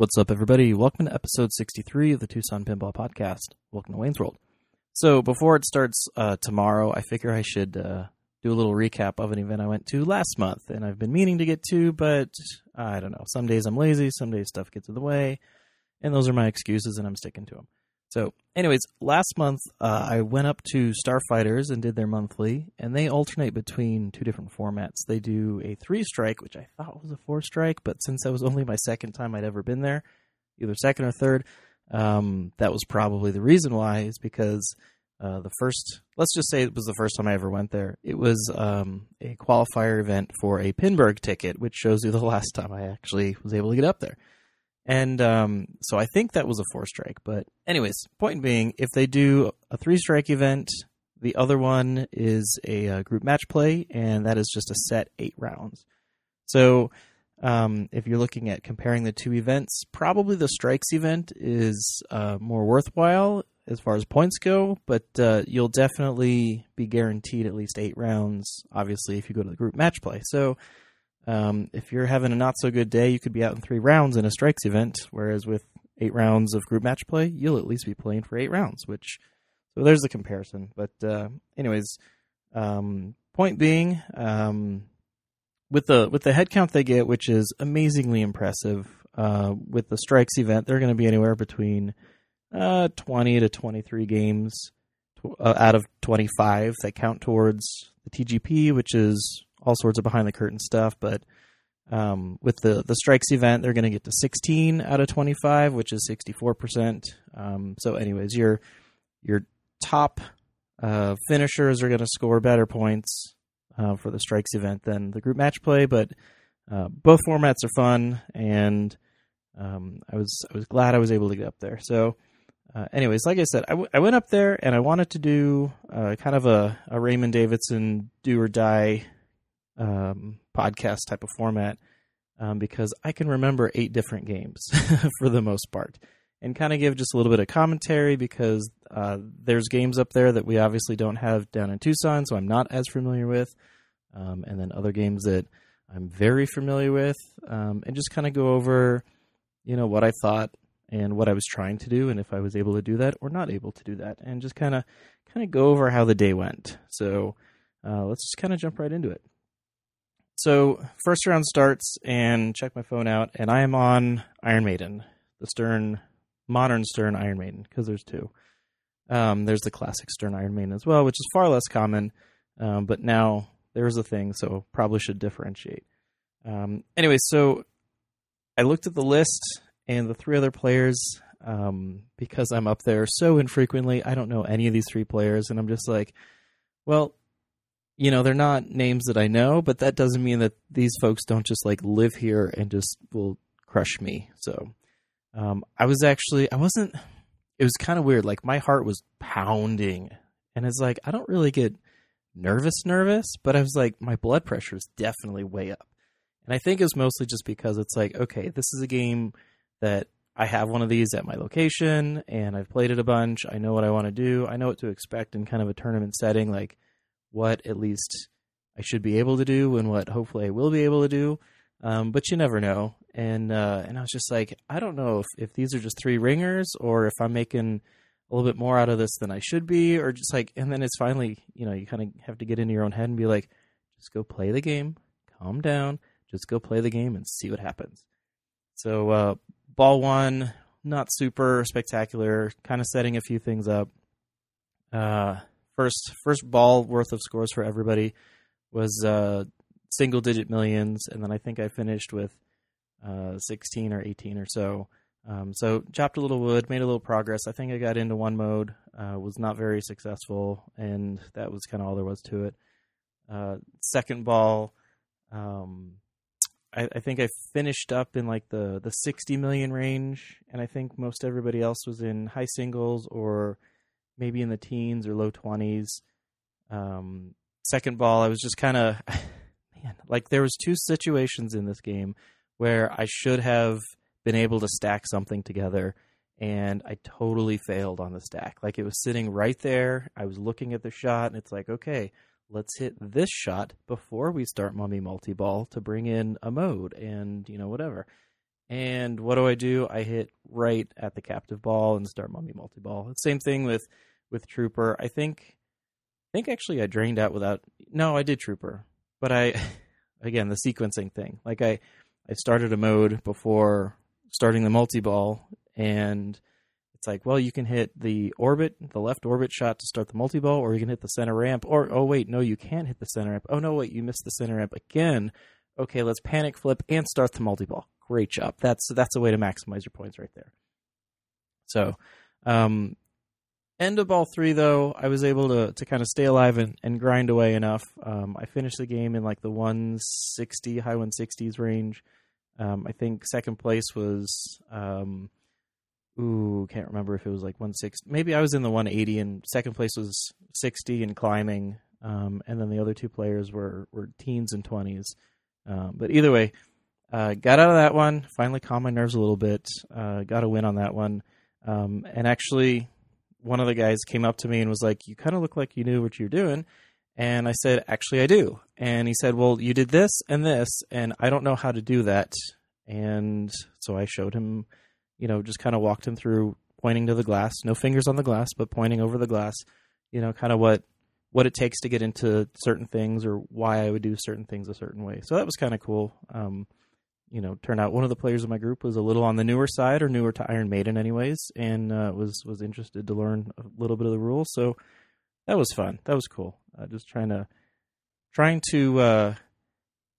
What's up, everybody? Welcome to episode 63 of the Tucson Pinball Podcast. Welcome to Wayne's World. So, before it starts uh, tomorrow, I figure I should uh, do a little recap of an event I went to last month, and I've been meaning to get to, but I don't know. Some days I'm lazy, some days stuff gets in the way, and those are my excuses, and I'm sticking to them. So, anyways, last month uh, I went up to Starfighters and did their monthly, and they alternate between two different formats. They do a three strike, which I thought was a four strike, but since that was only my second time I'd ever been there, either second or third, um, that was probably the reason why. Is because uh, the first, let's just say it was the first time I ever went there. It was um, a qualifier event for a Pinburgh ticket, which shows you the last time I actually was able to get up there. And um, so I think that was a four strike. But, anyways, point being, if they do a three strike event, the other one is a, a, uh, group match play, and that is just a set eight rounds. So, um, if you're looking at comparing the two events, probably the strikes event is uh, more worthwhile as far as points go, but uh, you'll definitely be guaranteed at least eight rounds, obviously, if you go to the group match play. So, um, if you're having a not so good day, you could be out in three rounds in a strikes event, whereas with eight rounds of group match play, you'll at least be playing for eight rounds. Which so there's the comparison. But uh, anyways, um, point being, um, with the with the head count they get, which is amazingly impressive, uh, with the strikes event, they're going to be anywhere between uh, 20 to 23 games uh, out of 25 that count towards the TGP, which is all sorts of behind the curtain stuff. But um, with the the strikes event, they're going to get to 16 out of 25, which is 64 percent. Um, so, anyways, your your top uh, finishers are going to score better points uh, for the strikes event than the group match play. But uh, both formats are fun, and um, I was I was glad I was able to get up there. So. Uh, anyways, like I said, I, w- I went up there and I wanted to do uh, kind of a, a Raymond Davidson do or die um, podcast type of format um, because I can remember eight different games for the most part and kind of give just a little bit of commentary because uh, there's games up there that we obviously don't have down in Tucson, so I'm not as familiar with, um, and then other games that I'm very familiar with, um, and just kind of go over, you know, what I thought and what I was trying to do, and if I was able to do that or not able to do that, and just kind of kind of go over how the day went. So uh, let's just kind of jump right into it. So first round starts and check my phone out, and I am on Iron Maiden, the Stern modern Stern Iron Maiden, because there's two. Um, there's the classic Stern Iron Maiden as well, which is far less common, um, but now there's a thing, so probably should differentiate. Um, anyway, so I looked at the list and the three other players. Um, because I'm up there so infrequently, I don't know any of these three players, and I'm just like, well, you know, they're not names that I know, but that doesn't mean that these folks don't just like live here and just will crush me. So um, I was actually, I wasn't, it was kind of weird. Like my heart was pounding. And it's like, I don't really get nervous, nervous, but I was like, my blood pressure is definitely way up. And I think it's mostly just because it's like, okay, this is a game that I have one of these at my location and I've played it a bunch. I know what I want to do. I know what to expect in kind of a tournament setting. Like, what at least I should be able to do and what hopefully I will be able to do. Um, but you never know. And uh, and I was just like, I don't know if, if these are just three ringers or if I'm making a little bit more out of this than I should be, or just like, and then it's finally, you know, you kind of have to get into your own head and be like, just go play the game, calm down, just go play the game and see what happens. So, uh, ball one, not super spectacular, kind of setting a few things up. Uh, first first ball worth of scores for everybody was uh, single digit millions, and then I think I finished with uh, 16 or 18 or so. Um, so chopped a little wood, made a little progress. I think I got into one mode, uh, was not very successful, and that was kind of all there was to it. Uh, second ball, um, I, I, think I finished up in like the the 60 million range, and I think most everybody else was in high singles or maybe in the teens or low 20s. Um, second ball, I was just kind of, man, like there was two situations in this game where I should have been able to stack something together and I totally failed on the stack. Like it was sitting right there. I was looking at the shot and it's like, okay, let's hit this shot before we start mummy multi ball to bring in a mode and, you know, whatever. And what do I do? I hit right at the captive ball and start mummy multi ball. Same thing with with trooper. I think I think actually I drained out without. No, I did trooper, but I again the sequencing thing. Like I I started a mode before starting the multi ball, and it's like, well, you can hit the orbit, the left orbit shot to start the multi ball, or you can hit the center ramp, or oh wait, no, you can't hit the center ramp. Oh no, wait, you missed the center ramp again. Okay, let's panic flip and start the multi ball. Great job. That's that's a way to maximize your points right there. So, um, end of ball three though, I was able to to kind of stay alive and, and grind away enough. Um, I finished the game in like the 160 high 160s range. Um, I think second place was um, ooh, can't remember if it was like 160. Maybe I was in the 180, and second place was 60 and climbing. Um, and then the other two players were were teens and 20s. Um, but either way, uh, got out of that one. Finally, calmed my nerves a little bit. Uh, got a win on that one. Um, and actually, one of the guys came up to me and was like, "You kind of look like you knew what you're doing." And I said, "Actually, I do." And he said, "Well, you did this and this, and I don't know how to do that." And so I showed him, you know, just kind of walked him through pointing to the glass, no fingers on the glass, but pointing over the glass, you know, kind of what what it takes to get into certain things or why I would do certain things a certain way. So that was kind of cool. Um, you know, turned out one of the players of my group was a little on the newer side or newer to Iron Maiden, anyways, and uh, was was interested to learn a little bit of the rules. So that was fun. That was cool. Uh, just trying to trying to uh,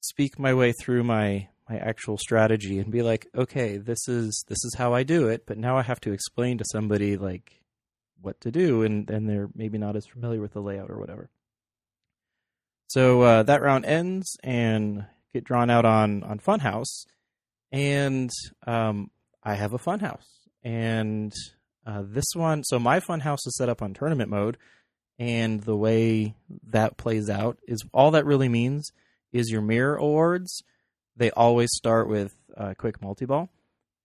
speak my way through my my actual strategy and be like, okay, this is this is how I do it, but now I have to explain to somebody like what to do, and and they're maybe not as familiar with the layout or whatever. So uh, that round ends, and get drawn out on on Funhouse, and um, I have a Funhouse, and uh, this one. So my Funhouse is set up on tournament mode, and the way that plays out is all that really means is your mirror awards. They always start with uh, quick multi ball.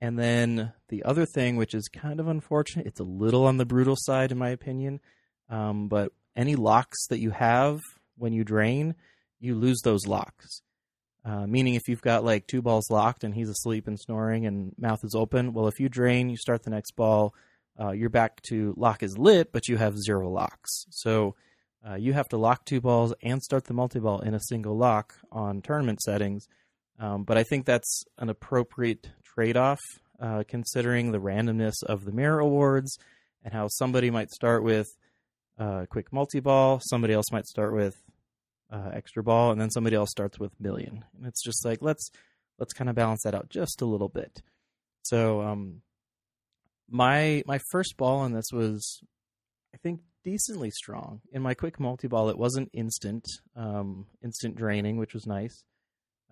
And then the other thing, which is kind of unfortunate, it's a little on the brutal side, in my opinion. Um, but any locks that you have when you drain, you lose those locks. Uh, meaning, if you've got like two balls locked and he's asleep and snoring and mouth is open, well, if you drain, you start the next ball, uh, you're back to lock is lit, but you have zero locks. So uh, you have to lock two balls and start the multi ball in a single lock on tournament settings. Um, but I think that's an appropriate trade off, uh, considering the randomness of the mirror awards and how somebody might start with a quick multi ball, somebody else might start with uh, extra ball, and then somebody else starts with million. And it's just like let's let's kind of balance that out just a little bit. So um, my my first ball on this was, I think, decently strong. In my quick multi ball, it wasn't instant um, instant draining, which was nice.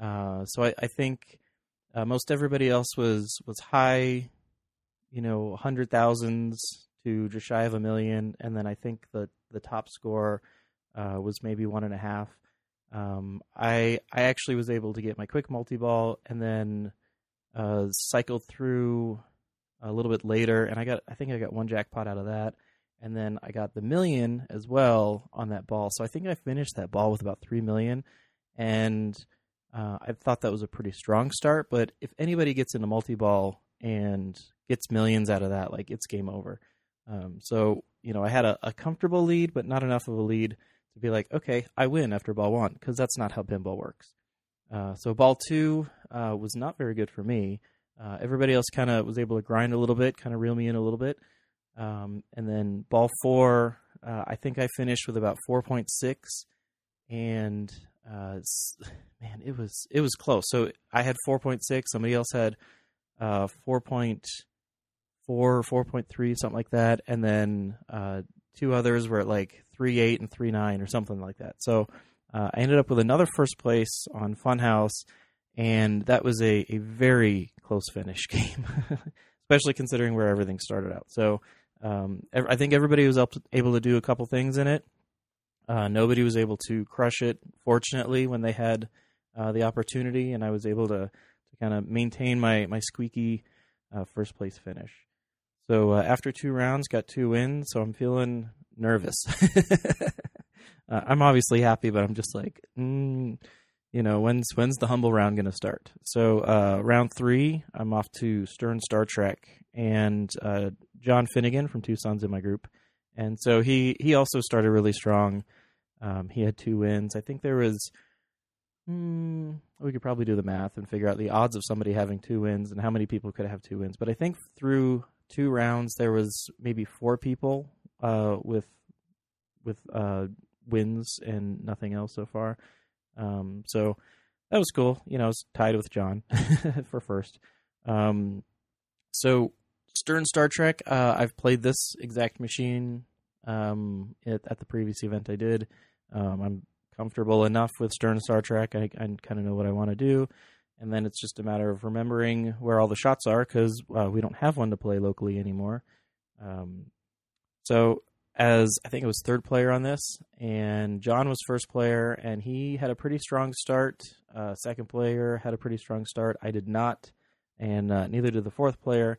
Uh, so I, I think uh, most everybody else was was high, you know, hundred thousands to just shy of a million, and then I think the the top score uh, was maybe one and a half. Um, I I actually was able to get my quick multi ball and then uh, cycled through a little bit later, and I got I think I got one jackpot out of that, and then I got the million as well on that ball. So I think I finished that ball with about three million, and uh, I thought that was a pretty strong start. But if anybody gets into multi ball and gets millions out of that, like it's game over. Um, so you know I had a, a comfortable lead, but not enough of a lead to be like, okay, I win after ball one, because that's not how pinball works. Uh, so ball two uh, was not very good for me. Uh, everybody else kind of was able to grind a little bit, kind of reel me in a little bit. Um, and then ball four, uh, I think I finished with about 4.6, and uh, man, it was it was close. So I had 4.6, somebody else had uh, 4.4, 4.3, something like that, and then two others were at like three eight and three nine or something like that. So uh, I ended up with another first place on Funhouse, and that was a, a very close finish game, especially considering where everything started out. So um, I think everybody was able to do a couple things in it. Uh, nobody was able to crush it, fortunately, when they had uh, the opportunity, and I was able to, to kind of maintain my my squeaky uh, first place finish. So uh, after two rounds, got two wins. So I'm feeling nervous. uh, I'm obviously happy, but I'm just like, mm, you know, when's when's the humble round going to start? So uh, round three, I'm off to Stern Star Trek, and uh, John Finnegan from Tucson's in my group, and so he he also started really strong. Um, he had two wins. I think there was. Hmm, we could probably do the math and figure out the odds of somebody having two wins and how many people could have two wins. But I think through two rounds there was maybe four people uh, with with uh, wins and nothing else so far. Um, so that was cool. You know, I was tied with John for first. Um, so Stern Star Trek, uh, I've played this exact machine um, at, at, the previous event I did. Um, I'm comfortable enough with Stern Star Trek. I, I kind of know what I want to do. And then it's just a matter of remembering where all the shots are because uh, we don't have one to play locally anymore. Um, so as I think it was third player on this, and John was first player, and he had a pretty strong start. Uh, second player had a pretty strong start. I did not, and uh, neither did the fourth player.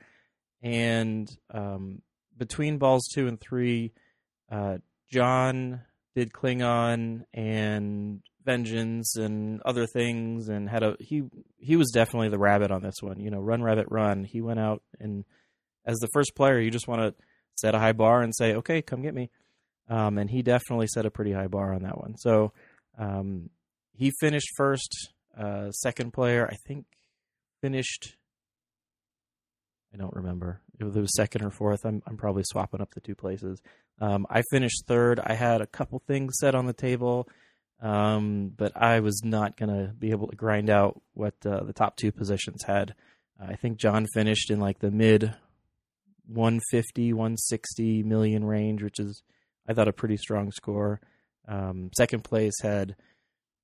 And um, between balls two and three, uh, John did Klingon and Vengeance and other things, and had a he he was definitely the rabbit on this one. You know, run rabbit run. He went out and as the first player, you just want to set a high bar and say, okay, come get me. Um, and he definitely set a pretty high bar on that one. So um, he finished first. Uh, second player, I think, finished. I don't remember. It was second or fourth. I'm I'm probably swapping up the two places. Um, I finished third. I had a couple things set on the table, um, but I was not gonna be able to grind out what uh, the top two positions had. I think John finished in like the mid 150, 160 million range, which is, I thought, a pretty strong score. Um, second place had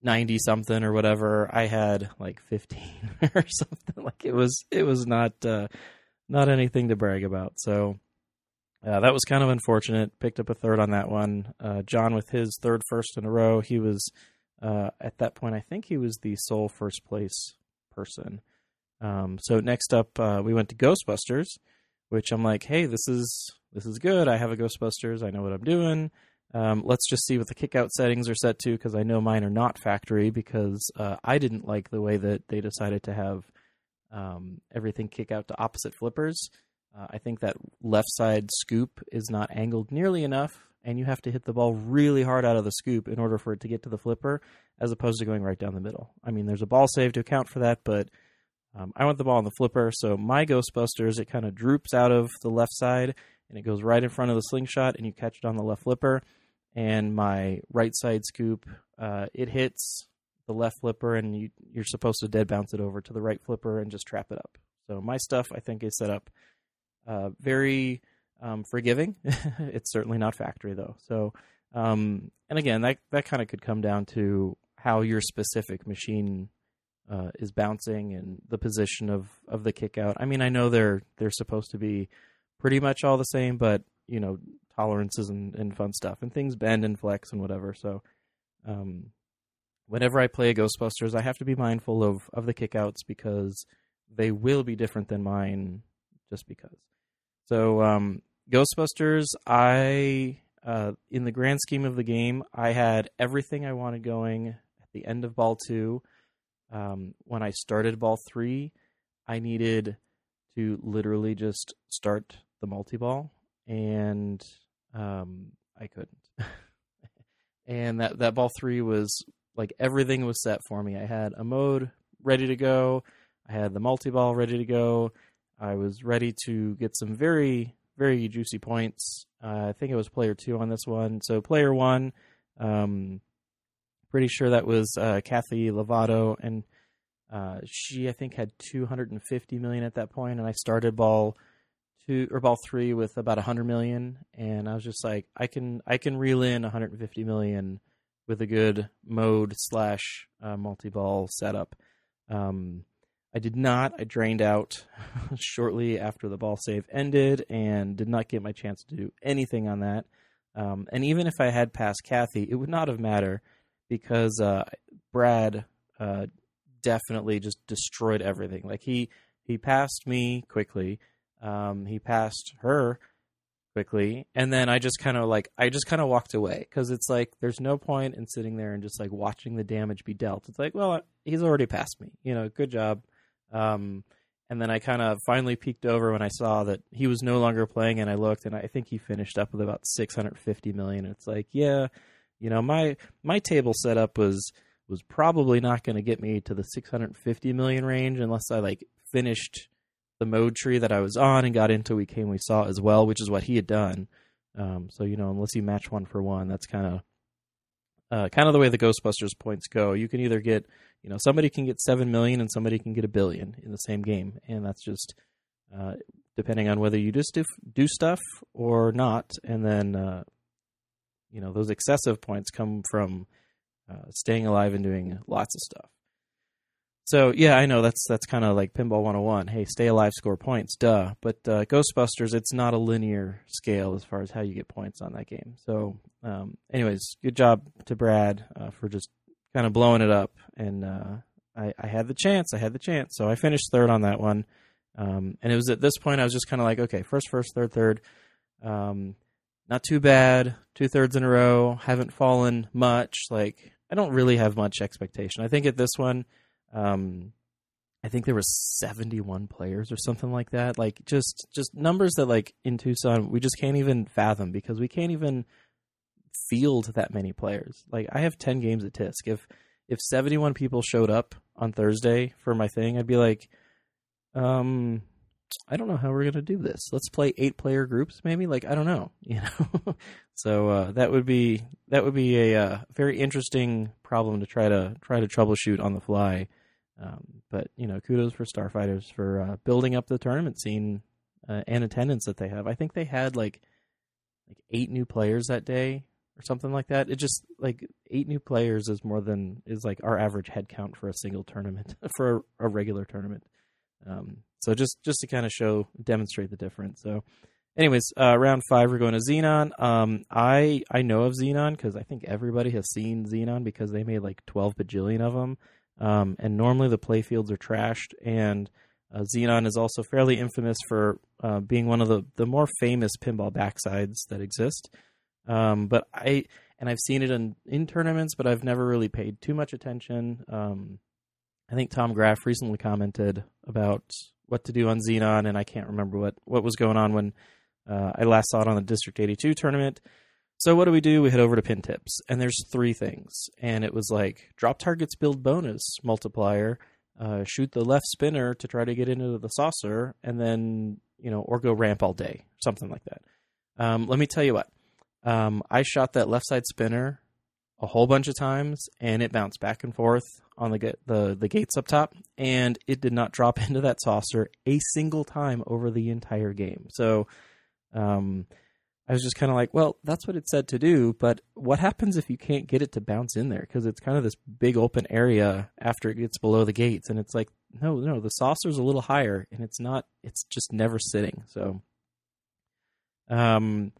90 something or whatever. I had like 15 or something. Like it was, it was not, uh, not anything to brag about. So, uh, that was kind of unfortunate. Picked up a third on that one. Uh, John with his third first in a row. He was uh, at that point. I think he was the sole first place person. Um, so next up, uh, we went to Ghostbusters, which I'm like, hey, this is this is good. I have a Ghostbusters. I know what I'm doing. Um, let's just see what the kickout settings are set to because I know mine are not factory because uh, I didn't like the way that they decided to have um, everything kick out to opposite flippers. Uh, I think that left side scoop is not angled nearly enough, and you have to hit the ball really hard out of the scoop in order for it to get to the flipper, as opposed to going right down the middle. I mean, there's a ball save to account for that, but um, I want the ball on the flipper, so my Ghostbusters, it kind of droops out of the left side and it goes right in front of the slingshot, and you catch it on the left flipper. And my right side scoop, uh, it hits the left flipper, and you, you're supposed to dead bounce it over to the right flipper and just trap it up. So my stuff, I think, is set up uh, very um, forgiving. it's certainly not factory though. So, um, and again, that that kind of could come down to how your specific machine uh, is bouncing and the position of, of the kick out. I mean, I know they're they're supposed to be pretty much all the same, but you know, tolerances and, and fun stuff and things bend and flex and whatever. So, um, whenever I play Ghostbusters, I have to be mindful of of the kickouts because they will be different than mine, just because. So, um, Ghostbusters, I uh, in the grand scheme of the game, I had everything I wanted going at the end of ball two um, when I started ball three, I needed to literally just start the multi ball, and um, I couldn't. and that that ball three was like everything was set for me. I had a mode ready to go. I had the multi ball ready to go. I was ready to get some very very juicy points. Uh, I think it was player two on this one. So player one, um, Pretty sure that was uh, Kathy Lovato, and uh, she I think had 250 million at that point, and I started ball two or ball three with about 100 million, and I was just like, I can I can reel in 150 million with a good mode slash uh, multi ball setup. Um, I did not. I drained out shortly after the ball save ended and did not get my chance to do anything on that. Um, and even if I had passed Kathy, it would not have mattered because uh, Brad uh, definitely just destroyed everything. Like he he passed me quickly. Um, he passed her quickly, and then I just kind of like I just kind of walked away because it's like there's no point in sitting there and just like watching the damage be dealt. It's like, well, he's already passed me. You know, good job. Um, and then I kind of finally peeked over when I saw that he was no longer playing, and I looked, and I think he finished up with about 650 million. It's like, yeah, you know, my my table setup was was probably not going to get me to the 650 million range unless I like finished the mode tree that I was on and got into We Came We Saw as well, which is what he had done. Um, so you know, unless you match one for one, that's kind of uh, kind of the way the Ghostbusters points go. You can either get, you know, somebody can get seven million and somebody can get a billion in the same game, and that's just uh, depending on whether you just do, do stuff or not. And then, uh, you know, those excessive points come from uh, staying alive and doing lots of stuff. So yeah, I know that's that's kind of like pinball 101. Hey, stay alive, score points, duh. But uh, Ghostbusters, it's not a linear scale as far as how you get points on that game. So, um, anyways, good job to Brad uh, for just kind of blowing it up. And uh, I, I, had the chance, I had the chance, so I finished third on that one. Um, and it was at this point I was just kind of like, okay, first, first, third, third. Um, not too bad. Two thirds in a row. Haven't fallen much. Like I don't really have much expectation. I think at this one um, I think there was 71 players or something like that. Like just just numbers that like in Tucson we just can't even fathom because we can't even field that many players. Like I have 10 games at Tisk. If if 71 people showed up on Thursday for my thing, I'd be like um I don't know how we're gonna do this. Let's play eight player groups, maybe. Like I don't know, you know. so uh, that would be that would be a uh, very interesting problem to try to try to troubleshoot on the fly. Um, but you know, kudos for Starfighters for uh, building up the tournament scene uh, and attendance that they have. I think they had like like eight new players that day or something like that. It just like eight new players is more than is like our average head count for a single tournament for a, a regular tournament. Um, so just just to kind of show demonstrate the difference. So, anyways, uh, round five we're going to Xenon. Um, I I know of Xenon because I think everybody has seen Xenon because they made like twelve bajillion of them um, and normally the playfields are trashed. And uh, Xenon is also fairly infamous for uh, being one of the, the more famous pinball backsides that exist. Um, but I and I've seen it in, in tournaments, but I've never really paid too much attention. Um, I think Tom Graff recently commented about what to do on Xenon, and I can't remember what, what was going on when uh, I last saw it on the District 82 tournament. So what do we do? We head over to pin tips, and there's three things, and it was like drop targets build bonus multiplier, uh, shoot the left spinner to try to get into the saucer, and then you know, or go ramp all day, something like that. Um, let me tell you what, um, I shot that left side spinner a whole bunch of times, and it bounced back and forth on the the the gates up top, and it did not drop into that saucer a single time over the entire game. So. Um, I was just kind of like, well, that's what it said to do, but what happens if you can't get it to bounce in there? Because it's kind of this big open area after it gets below the gates, and it's like, no, no, the saucer's a little higher, and it's not, it's just never sitting. So, um,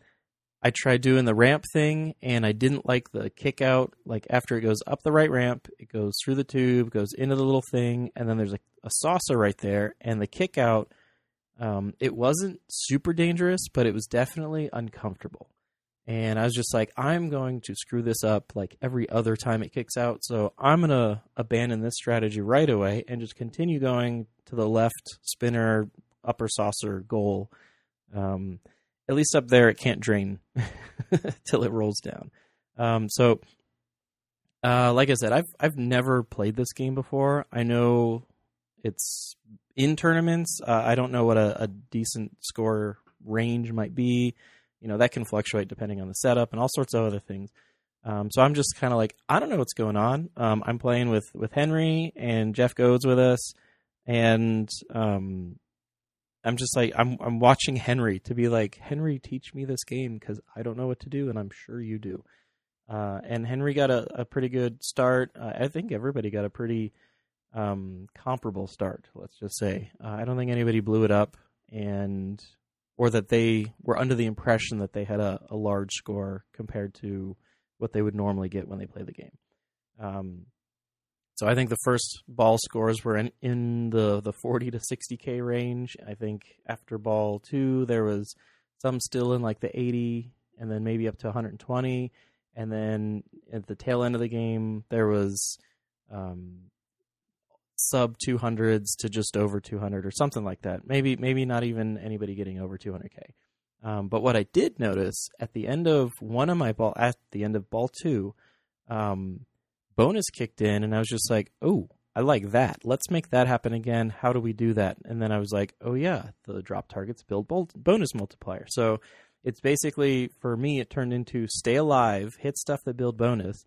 I tried doing the ramp thing, and I didn't like the kick out. Like after it goes up the right ramp, it goes through the tube, goes into the little thing, and then there's a, a saucer right there, and the kick out um, it wasn't super dangerous, but it was definitely uncomfortable. And I was just like, I'm going to screw this up like every other time it kicks out. So I'm going to abandon this strategy right away and just continue going to the left spinner, upper saucer goal. Um, at least up there, it can't drain till it rolls down. Um, so, uh, like I said, I've I've never played this game before. I know it's in tournaments. Uh, I don't know what a, a, decent score range might be. You know, that can fluctuate depending on the setup and all sorts of other things. Um, so I'm just kind of like, I don't know what's going on. Um, I'm playing with, with Henry and Jeff goes with us, and um, I'm just like, I'm I'm watching Henry to be like, Henry, teach me this game because I don't know what to do, and I'm sure you do. Uh, and Henry got a, a pretty good start. Uh, I think everybody got a pretty um, comparable start. Let's just say uh, I don't think anybody blew it up, and or that they were under the impression that they had a, a large score compared to what they would normally get when they play the game. Um, so I think the first ball scores were in, in the the 40 to 60k range. I think after ball two there was some still in like the 80, and then maybe up to 120. And then at the tail end of the game, there was um, sub 200s to just over 200 or something like that. Maybe maybe not even anybody getting over 200k. Um, but what I did notice at the end of one of my ball, at the end of ball two, um, bonus kicked in, and I was just like, oh, I like that. Let's make that happen again. How do we do that? And then I was like, oh yeah, the drop targets build bonus multiplier. So it's basically for me, it turned into stay alive, hit stuff that build bonus,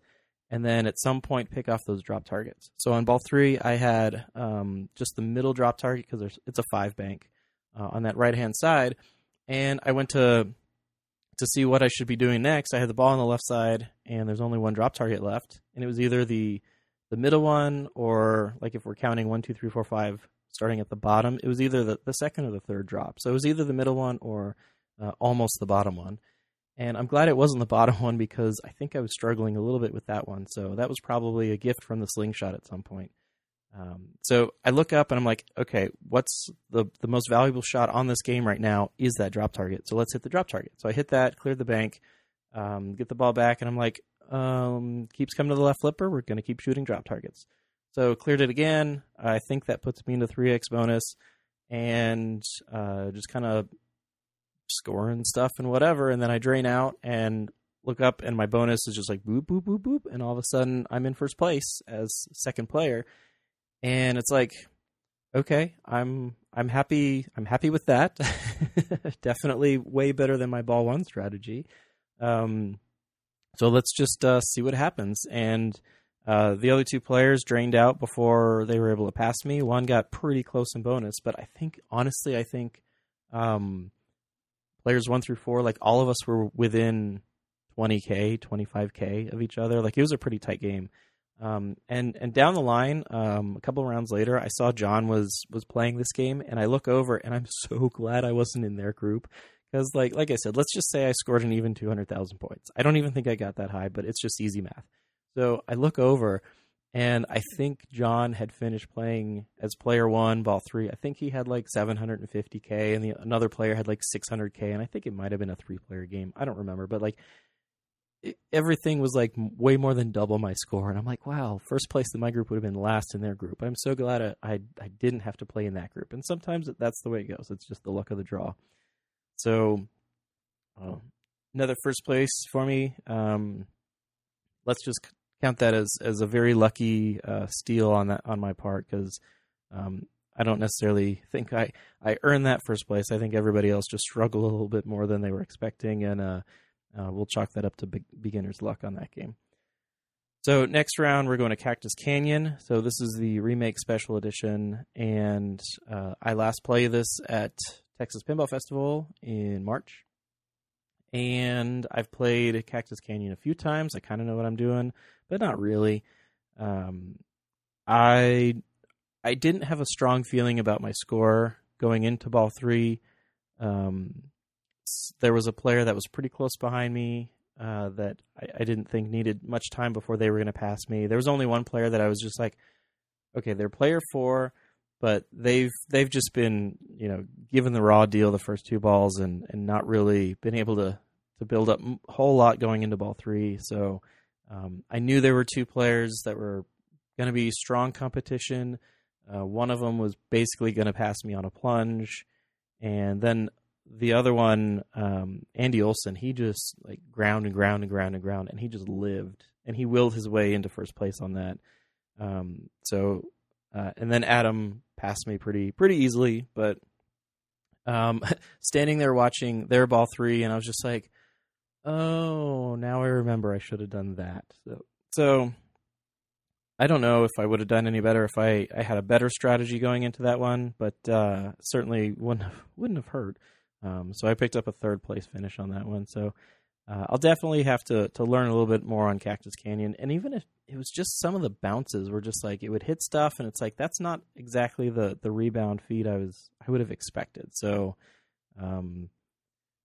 and then at some point pick off those drop targets. So on ball three, I had um, just the middle drop target because it's a five bank uh, on that right hand side, and I went to to see what I should be doing next. I had the ball on the left side, and there's only one drop target left, and it was either the the middle one or like if we're counting one, two, three, four, five, starting at the bottom, it was either the, the second or the third drop. So it was either the middle one or uh, almost the bottom one. And I'm glad it wasn't the bottom one because I think I was struggling a little bit with that one. So that was probably a gift from the slingshot at some point. Um, so I look up and I'm like, okay, what's the the most valuable shot on this game right now? Is that drop target? So let's hit the drop target. So I hit that, clear the bank, um, get the ball back, and I'm like, um, keeps coming to the left flipper. We're going to keep shooting drop targets. So cleared it again. I think that puts me into 3x bonus and uh, just kind of scoring stuff and whatever. And then I drain out and look up, and my bonus is just like boop, boop, boop, boop. And all of a sudden, I'm in first place as second player. And it's like, okay, I'm I'm happy. I'm happy with that. Definitely way better than my ball one strategy. Um, so let's just uh, see what happens. And uh, the other two players drained out before they were able to pass me. One got pretty close in bonus, but I think honestly, I think um, players one through four, like all of us were within 20k, 25k of each other. Like it was a pretty tight game. Um, and and down the line, um, a couple rounds later, I saw John was was playing this game, and I look over, and I'm so glad I wasn't in their group because, like like I said, let's just say I scored an even two hundred thousand points. I don't even think I got that high, but it's just easy math. So I look over, and I think John had finished playing as player one, ball three. I think he had like 750k, and the another player had like 600k, and I think it might have been a three-player game. I don't remember, but like everything was like way more than double my score, and I'm like, wow, first place in my group would have been last in their group. I'm so glad I I, I didn't have to play in that group, and sometimes that's the way it goes. It's just the luck of the draw. So, uh, another first place for me. Um, let's just count that as as a very lucky uh, steal on that on my part because um, I don't necessarily think I I earned that first place. I think everybody else just struggled a little bit more than they were expecting, and uh, uh, we'll chalk that up to be- beginner's luck on that game. So next round we're going to Cactus Canyon. So this is the remake special edition, and uh, I last played this at Texas Pinball Festival in March. And I've played Cactus Canyon a few times. I kind of know what I'm doing but not really. Um, I I didn't have a strong feeling about my score going into ball three. Um, there was a player that was pretty close behind me uh, that I, I, didn't think needed much time before they were going to pass me. There was only one player that I was just like, okay, they're player four, but they've they've just been you know given the raw deal the first two balls and and not really been able to to build up a whole lot going into ball three. So um, I knew there were two players that were going to be strong competition. Uh, one of them was basically going to pass me on a plunge, and then the other one, um, Andy Olson, he just like ground and ground and ground and ground, and he just lived and he willed his way into first place on that. Um, so, uh, and then Adam passed me pretty pretty easily, but um, standing there watching their ball three, and I was just like, Oh, now I remember I should have done that. So, so I don't know if I would have done any better if I, I had a better strategy going into that one, but uh, certainly wouldn't have, wouldn't have hurt. Um, so I picked up a third place finish on that one. So uh, I'll definitely have to to learn a little bit more on Cactus Canyon. And even if it was just some of the bounces were just like it would hit stuff, and it's like that's not exactly the the rebound feed I was I would have expected. So um,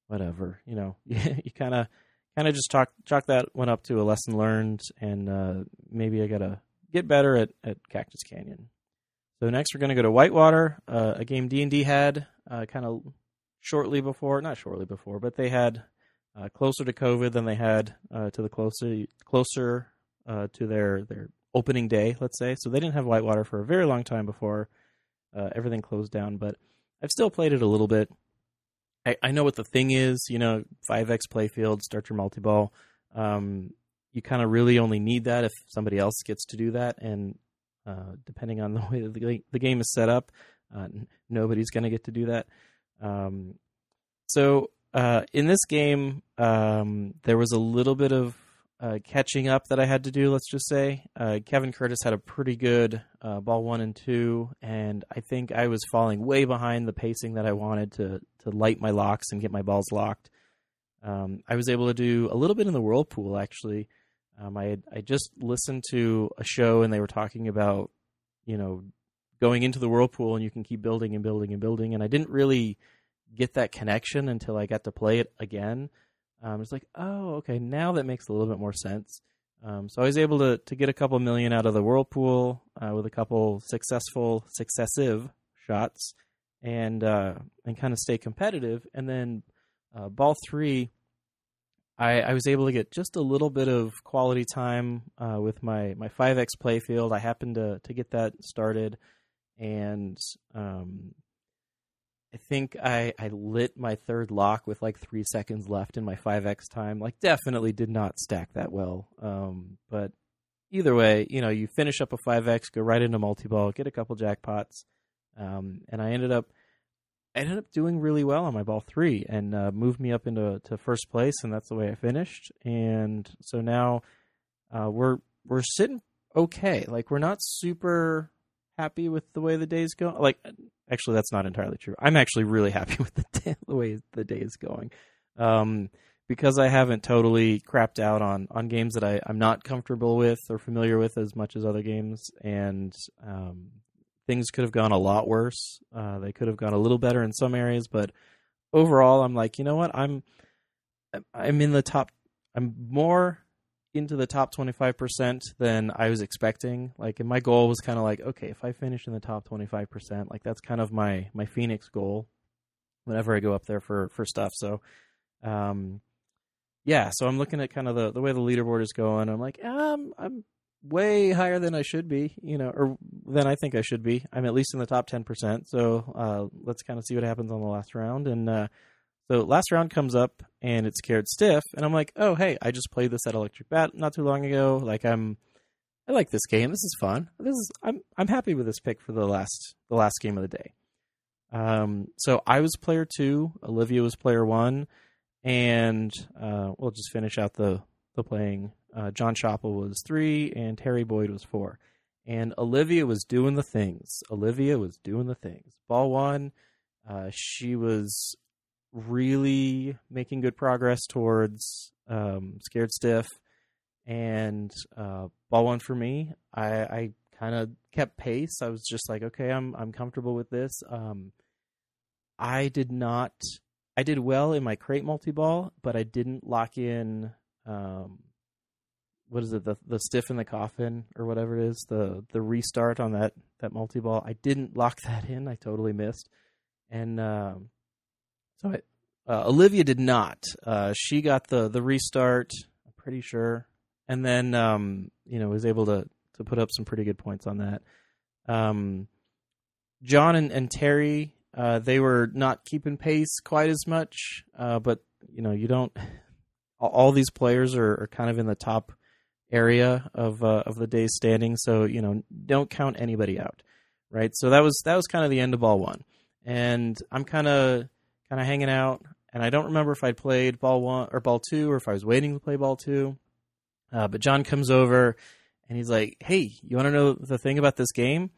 whatever, you know, you kind of kind of just chalk chalk that one up to a lesson learned, and uh, maybe I gotta get better at at Cactus Canyon. So next we're gonna go to Whitewater, uh, a game D and D had, uh, kind of shortly before, not shortly before, but they had uh, closer to COVID than they had uh, to the closer closer uh, to their their opening day, let's say. So they didn't have Whitewater for a very long time before uh, everything closed down. But I've still played it a little bit. I, I know what the thing is. You know, 5x playfield, start your multi ball. Um, you kind of really only need that if somebody else gets to do that, and uh, depending on the way the, the game is set up, uh, nobody's going to get to do that. Um, so uh, in this game, um, there was a little bit of uh, catching up that I had to do. Let's just say uh, Kevin Curtis had a pretty good uh, ball one and two, and I think I was falling way behind the pacing that I wanted to to light my locks and get my balls locked. Um, I was able to do a little bit in the whirlpool actually. Um, I had, I just listened to a show and they were talking about you know going into the whirlpool and you can keep building and building and building, and I didn't really get that connection until I got to play it again. Um, it's like, oh, okay, now that makes a little bit more sense. Um, so I was able to to get a couple million out of the whirlpool uh, with a couple successful successive shots, and uh, and kind of stay competitive. And then uh, ball three, I, I was able to get just a little bit of quality time uh, with my my five X playfield. I happened to to get that started, and um, I think I, I lit my third lock with like three seconds left in my 5x time. Like, definitely did not stack that well. Um, but either way, you know, you finish up a 5x, go right into multi ball, get a couple jackpots. Um, and I ended up. I ended up doing really well on my ball three and uh, moved me up into to first place, and that's the way I finished. And so now uh, we're we're sitting okay. Like we're not super happy with the way the days go. Like Actually, that's not entirely true. I'm actually really happy with the, day, the way the day is going. Um, because I haven't totally crapped out on, on games that I, I'm not comfortable with or familiar with as much as other games, and um, things could have gone a lot worse. Uh, they could have gone a little better in some areas, but overall, I'm like, you know what? I'm I'm in the top. I'm more into the top 25% than I was expecting. Like, and my goal was kind of like, okay, if I finish in the top 25%, like that's kind of my my Phoenix goal whenever I go up there for for stuff. So, um, yeah. So I'm looking at kind of the the way the leaderboard is going. I'm like, um, I'm way higher than I should be, you know, or than I think I should be. I'm at least in the top 10%. So, uh, let's kind of see what happens on the last round and. uh so last round comes up and it's scared stiff, and I'm like, oh hey, I just played this at Electric Bat not too long ago. Like I'm, I like this game. This is fun. This is I'm I'm happy with this pick for the last the last game of the day. Um, so I was player two, Olivia was player one, and uh, we'll just finish out the the playing. Uh, John Shoppel was three, and Terry Boyd was four, and Olivia was doing the things. Olivia was doing the things. Ball one, uh, she was really making good progress towards um, Scared Stiff and uh, ball one for me. I, I kind of kept pace. I was just like, okay, I'm I'm comfortable with this. Um, I did not. I did well in my crate multi ball, but I didn't lock in. Um, what is it? The the stiff in the coffin or whatever it is. The the restart on that that multi ball. I didn't lock that in. I totally missed. And um, so uh, Olivia did not. Uh, she got the the restart. I'm pretty sure, and then um, you know was able to to put up some pretty good points on that. Um, John and, and Terry, uh, they were not keeping pace quite as much, uh, but you know you don't. All these players are, are kind of in the top area of uh, of the day's standing, so you know don't count anybody out, right? So that was that was kind of the end of ball one, and I'm kind of kind of hanging out. And I don't remember if I'd played ball one or ball two or if I was waiting to play ball two. Uh, but John comes over and he's like, "Hey, you want to know the thing about this game?"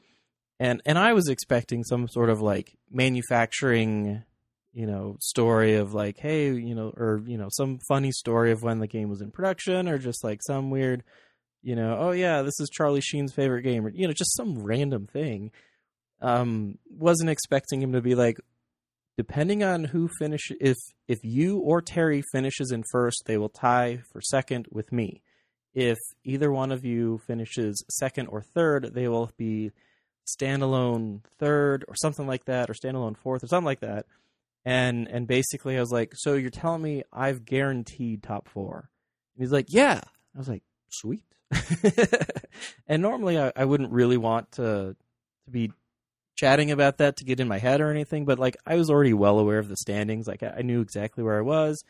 And and I was expecting some sort of like manufacturing, you know, story of like, hey, you know, or you know, some funny story of when the game was in production, or just like some weird, you know, oh yeah, this is Charlie Sheen's favorite game, or you know, just some random thing. Um, wasn't expecting him to be like, depending on who finish if if you or Terry finishes in first, they will tie for second with me. If either one of you finishes second or third, they will be standalone third or something like that, or standalone fourth or something like that. and and basically I was like, so you're telling me I've guaranteed top four? And he's like, yeah. I was like, sweet. and normally I, I wouldn't really want to to be chatting about that to get in my head or anything, but like I was already well aware of the standings. Like I, knew exactly where I was.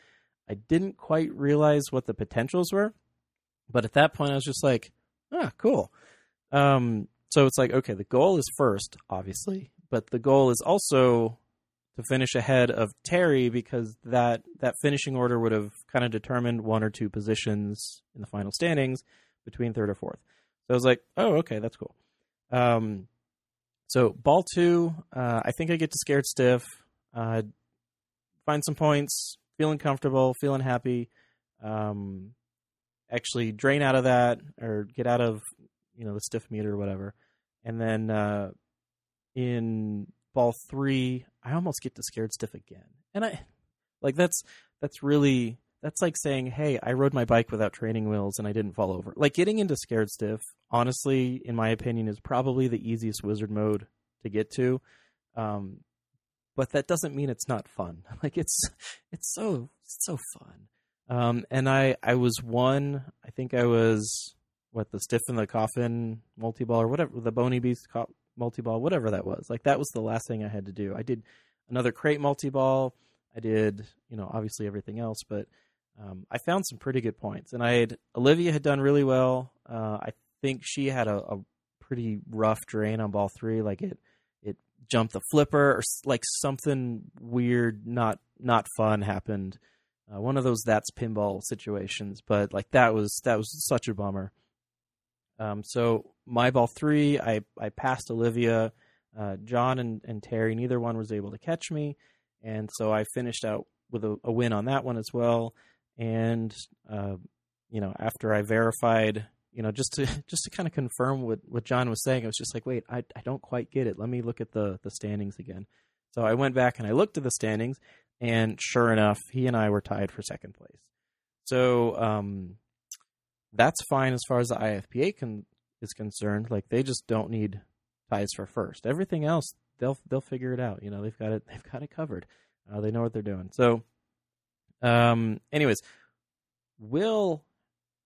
I didn't quite realize what the potentials were, but at that point I was just like, ah, cool. Um, so it's like, okay, the goal is first, obviously, but the goal is also to finish ahead of Terry because that that finishing order would have kind of determined one or two positions in the final standings between third or fourth. So I was like, oh, okay, that's cool. Um, so ball two, uh, I think I get to scared stiff, uh, find some points, feeling comfortable, feeling happy. Um, actually drain out of that or get out of you know the stiff meter or whatever, and then uh, in ball three, I almost get to scared stiff again, and I like that's that's really that's like saying, "Hey, I rode my bike without training wheels and I didn't fall over." Like getting into scared stiff, honestly, in my opinion, is probably the easiest wizard mode to get to. Um, but that doesn't mean it's not fun. Like it's it's so it's so fun. Um, and I I was one. I think I was what the stiff in the coffin multi ball or whatever the bony beast co- multi ball whatever that was. Like that was the last thing I had to do. I did another crate multi ball. I did you know obviously everything else, but um, I found some pretty good points. And I had Olivia had done really well. Uh, I think she had a, a pretty rough drain on ball three. Like it it jumped the flipper or like something weird, not not fun happened. Uh, one of those that's pinball situations, but like that was that was such a bummer. Um, so my ball three, I I passed Olivia, uh, John and, and Terry. Neither one was able to catch me, and so I finished out with a, a win on that one as well. And uh, you know, after I verified, you know, just to just to kind of confirm what what John was saying, I was just like, wait, I I don't quite get it. Let me look at the the standings again. So I went back and I looked at the standings, and sure enough, he and I were tied for second place. So um, that's fine as far as the IFPA can, is concerned. Like they just don't need ties for first. Everything else, they'll they'll figure it out. You know, they've got it they've got it covered. Uh, they know what they're doing. So, um, anyways, Will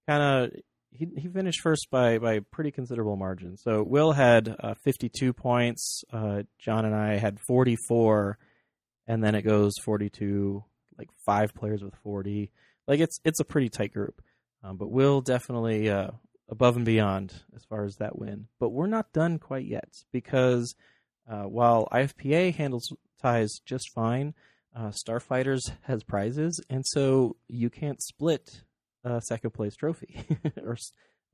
kind of he he finished first by by pretty considerable margin. So Will had uh, 52 points. Uh, John and I had 44 and then it goes 42 like five players with 40 like it's it's a pretty tight group um, but will definitely uh, above and beyond as far as that win but we're not done quite yet because uh, while ifpa handles ties just fine uh, starfighters has prizes and so you can't split a second place trophy or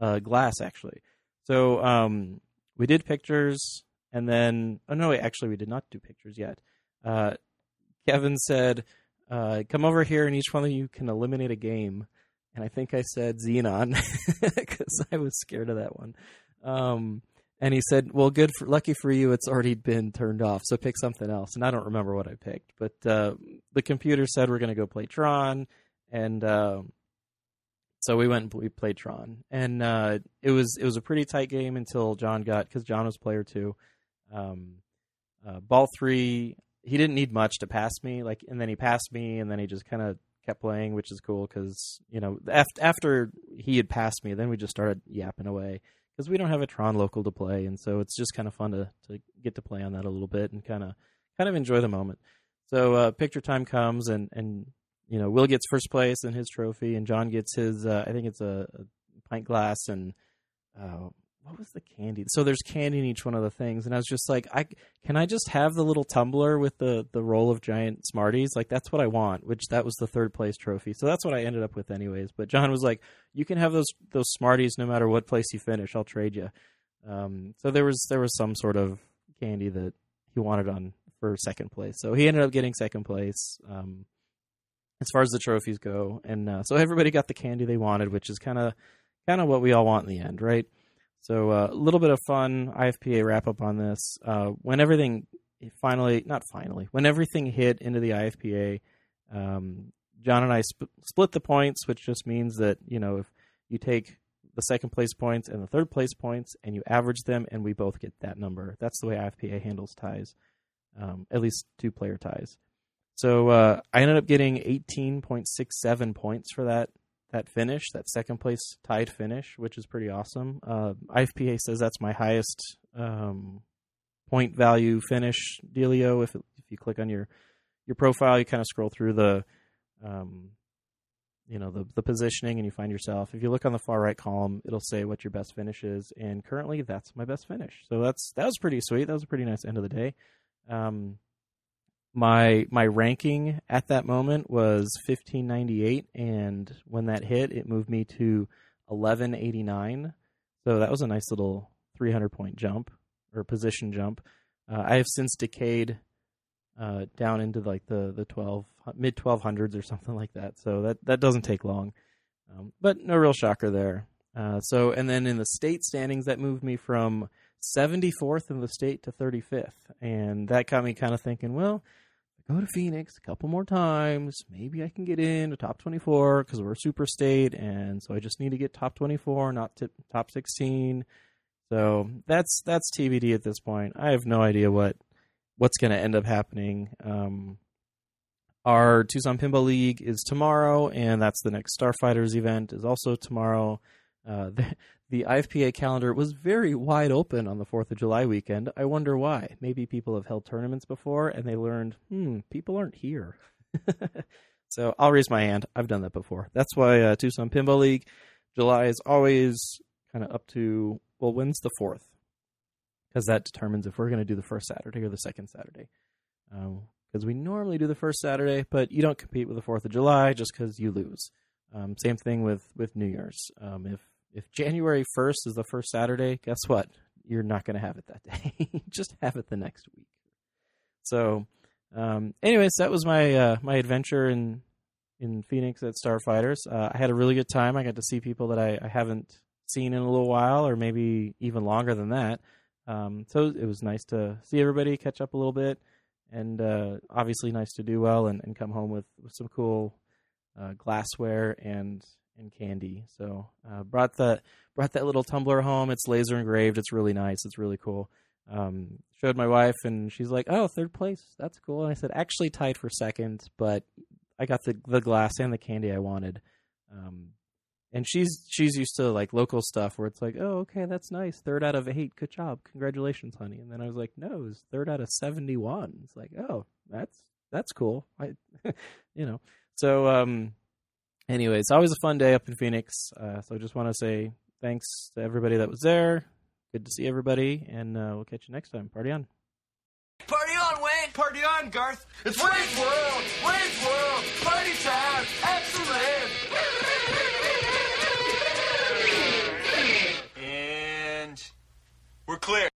uh, glass actually so um, we did pictures and then oh no wait, actually we did not do pictures yet uh, Kevin said, uh, "Come over here, and each one of you can eliminate a game." And I think I said Xenon because I was scared of that one. Um, and he said, "Well, good for lucky for you, it's already been turned off. So pick something else." And I don't remember what I picked, but uh, the computer said we're going to go play Tron, and uh, so we went and we played Tron, and uh, it was it was a pretty tight game until John got because John was player two. Um, uh, ball three, he didn't need much to pass me. Like, and then he passed me, and then he just kind of kept playing, which is cool because you know after after he had passed me, then we just started yapping away because we don't have a Tron local to play, and so it's just kind of fun to to get to play on that a little bit and kind of kind of enjoy the moment. So uh, picture time comes, and and you know Will gets first place and his trophy, and John gets his uh, I think it's a, a pint glass and uh, what was the candy? So there's candy in each one of the things, and I was just like, I can I just have the little tumbler with the the roll of giant Smarties? Like that's what I want. Which that was the third place trophy, so that's what I ended up with anyways. But John was like, you can have those those Smarties no matter what place you finish. I'll trade you. Um, so there was there was some sort of candy that he wanted on for second place, so he ended up getting second place. Um, as far as the trophies go, and uh, so everybody got the candy they wanted, which is kind of kind of what we all want in the end, right? So uh, a little bit of fun IFPA wrap up on this. Uh, when everything finally, not finally, when everything hit into the IFPA, um, John and I sp- split the points, which just means that you know if you take the second place points and the third place points and you average them, and we both get that number. That's the way IFPA handles ties, um, at least two player ties. So uh, I ended up getting 18.67 points for that that finish, that second place tied finish, which is pretty awesome. Uh, IFPA says that's my highest um, point value finish dealio. If if you click on your your profile, you kind of scroll through the um, you know the the positioning and you find yourself. If you look on the far right column, it'll say what your best finish is, and currently that's my best finish. So that's that was pretty sweet. That was a pretty nice end of the day. Um, my my ranking at that moment was 1598 and when that hit it moved me to 1189 so that was a nice little 300 point jump or position jump. Uh, i have since decayed uh, down into like the the 12 mid 1200s or something like that. So that that doesn't take long. Um, but no real shocker there. Uh, so and then in the state standings that moved me from 74th in the state to 35th and that got me kind of thinking well go to Phoenix a couple more times. Maybe I can get in to top 24 because we're super state, and so I just need to get top 24, not t- top 16. So that's that's TBD at this point. I have no idea what what's going to end up happening. Um, our Tucson Pinball League is tomorrow, and that's the next Starfighters event is also tomorrow. Uh, the, IFPA calendar was very wide open on the 4th of July weekend. I wonder why. Maybe people have held tournaments before and they learned, hmm, people aren't here. so I'll raise my hand. I've done that before. That's why uh, Tucson Pinball League, July is always kind of up to, well, when's the 4th? Because that determines if we're going to do the first Saturday or the second Saturday. Because um, we normally do the first Saturday, but you don't compete with the 4th of July just because you lose. Um, same thing with, with New Year's. Um, if if January 1st is the first Saturday, guess what? You're not going to have it that day. Just have it the next week. So, um, anyways, that was my uh, my adventure in in Phoenix at Starfighters. Uh, I had a really good time. I got to see people that I, I haven't seen in a little while, or maybe even longer than that. Um, so it was nice to see everybody, catch up a little bit, and uh, obviously nice to do well and, and come home with, with some cool uh, glassware and and candy. So uh, brought that brought that little tumbler home. It's laser engraved. It's really nice. It's really cool. Um, showed my wife, and she's like, "Oh, third place. That's cool." And I said, "Actually tied for second, but I got the the glass and the candy I wanted." Um, and she's she's used to like local stuff where it's like, "Oh, okay, that's nice. Third out of eight. Good job. Congratulations, honey." And then I was like, "No, it's third out of seventy one." It's like, "Oh, that's that's cool." I, you know. So um, anyway, it's always a fun day up in Phoenix. Uh, so I just want to say thanks to everybody that was there. Good to see everybody, and uh, we'll catch you next time. Party on. Party on, Wayne! Party on, Garth! It's Wayne's World! Wayne's World! Party time! Excellent! And we're clear.